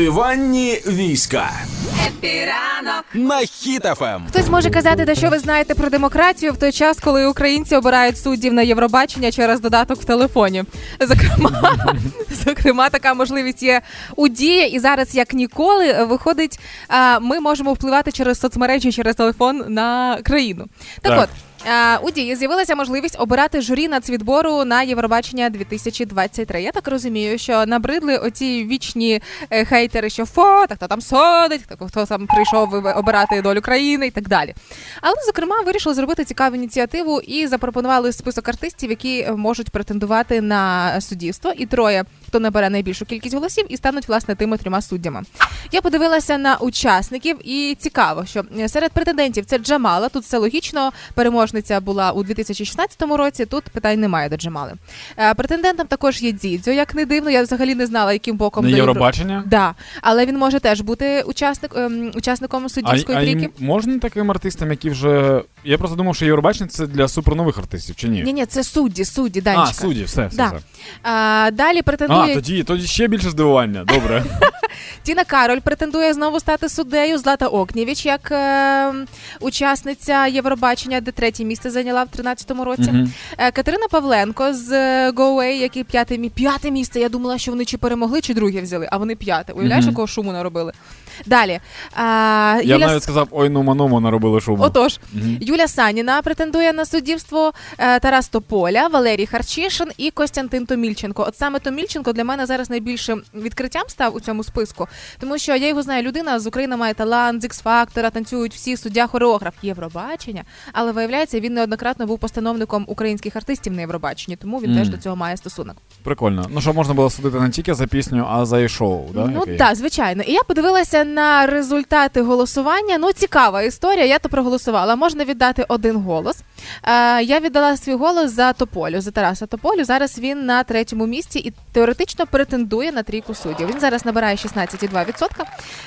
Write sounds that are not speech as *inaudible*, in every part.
Диванні війська Happy ранок на Хіт FM. Хтось може казати, та що ви знаєте про демократію в той час, коли українці обирають суддів на Євробачення через додаток в телефоні. Зокрема, *laughs* зокрема, така можливість є у Дії, і зараз як ніколи виходить, ми можемо впливати через соцмережі, через телефон на країну. Так, Так. от. Е, У Дії з'явилася можливість обирати журі нацвідбору на Євробачення 2023. Я так розумію, що набридли оці вічні е, хейтери, що фо, так хто там содить, хто там прийшов обирати долю країни і так далі. Але зокрема вирішили зробити цікаву ініціативу і запропонували список артистів, які можуть претендувати на суддівство, і троє. Хто набере найбільшу кількість голосів і стануть власне тими трьома суддями. Я подивилася на учасників, і цікаво, що серед претендентів це Джамала. Тут все логічно. Переможниця була у 2016 році. Тут питань немає до Джамали. Е, Претендентом також є Дідзьо, як не дивно. Я взагалі не знала, яким боком На Євробачення? Да, але він може теж бути учасник ем, учасником А, суддівської а трійки. їм можна таким артистам, які вже. Я просто думав, що Євробачення це для супернових артистів, чи ні? Ні, ні, це судді, судді, Данечка. а, судді, все, все. Да. все. А, далі А, тоді, тоді ще більше здивування. Добре. *laughs* Тіна Кароль претендує знову стати суддею. Злата Окнєвіч як е, учасниця Євробачення, де третє місце зайняла в 13-му році. Е, Катерина Павленко з е, Away, який п'яте мі- п'яте місце. Я думала, що вони чи перемогли, чи друге взяли, а вони п'яте. Уявляєш, якого шуму наробили. Далі. А, Я Юля навіть сказав, ой, ну маному наробили шуму. Отож, Мгм. Юля Саніна претендує на суддівство, е, Тарас Тополя, Валерій Харчишин і Костянтин Томільченко. От саме Томільченко для мене зараз найбільшим відкриттям став у цьому списку, тому що я його знаю. Людина з України має талант, з X-фактора, танцюють всі суддя, хореограф, Євробачення. Але виявляється, він неоднократно був постановником українських артистів на Євробаченні, тому він Мгм. теж до цього має стосунок. Прикольно. Ну, щоб можна було судити не тільки за пісню, а за і шоу. Да? Ну так, звичайно. І я подивилася на результати голосування. Ну, цікава історія. Я то проголосувала. Можна віддати один голос. Е, я віддала свій голос за Тополю, за Тараса Тополю. Зараз він на третьому місці і теоретично претендує на трійку суддів. Він зараз набирає 16,2%.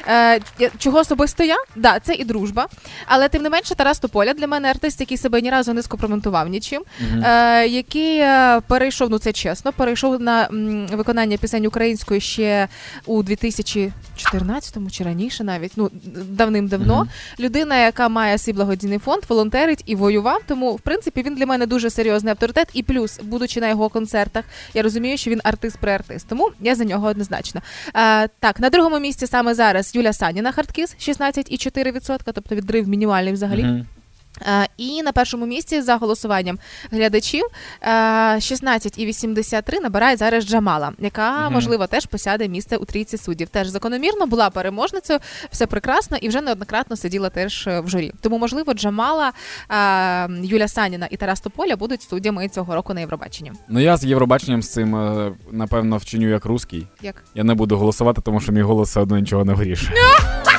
Е, чого особисто я? Да, це і дружба. Але тим не менше, Тарас Тополя для мене артист, який себе ні разу не скомпрометував нічим. Е, який перейшов, ну це чесно, перейшов на виконання пісень української ще у 2014-му чи раніше навіть, ну давним-давно. Мгм. Людина, яка має свій благодійний фонд, волонтерить і воював. Тому, в принципі, він для мене дуже серйозний авторитет. І плюс, будучи на його концертах, я розумію, що він артист при артист. Тому я за нього однозначно. А, так, на другому місці саме зараз Юля Саніна Хардкіс 16,4%, тобто відрив мінімальний взагалі. Мгм. Е, І на першому місці за голосуванням глядачів е, 16,83 набирає зараз Джамала, яка можливо теж посяде місце у трійці суддів. Теж закономірно була переможницею, все прекрасно і вже неоднократно сиділа теж е, в журі. Тому, можливо, Джамала, е, Юля Саніна і Тарас Тополя будуть суддями цього року на Євробаченні. Ну я з Євробаченням з цим, е, напевно, вчиню як русський. Як Я не буду голосувати, тому що мій голос все одно нічого не вирішує. *laughs*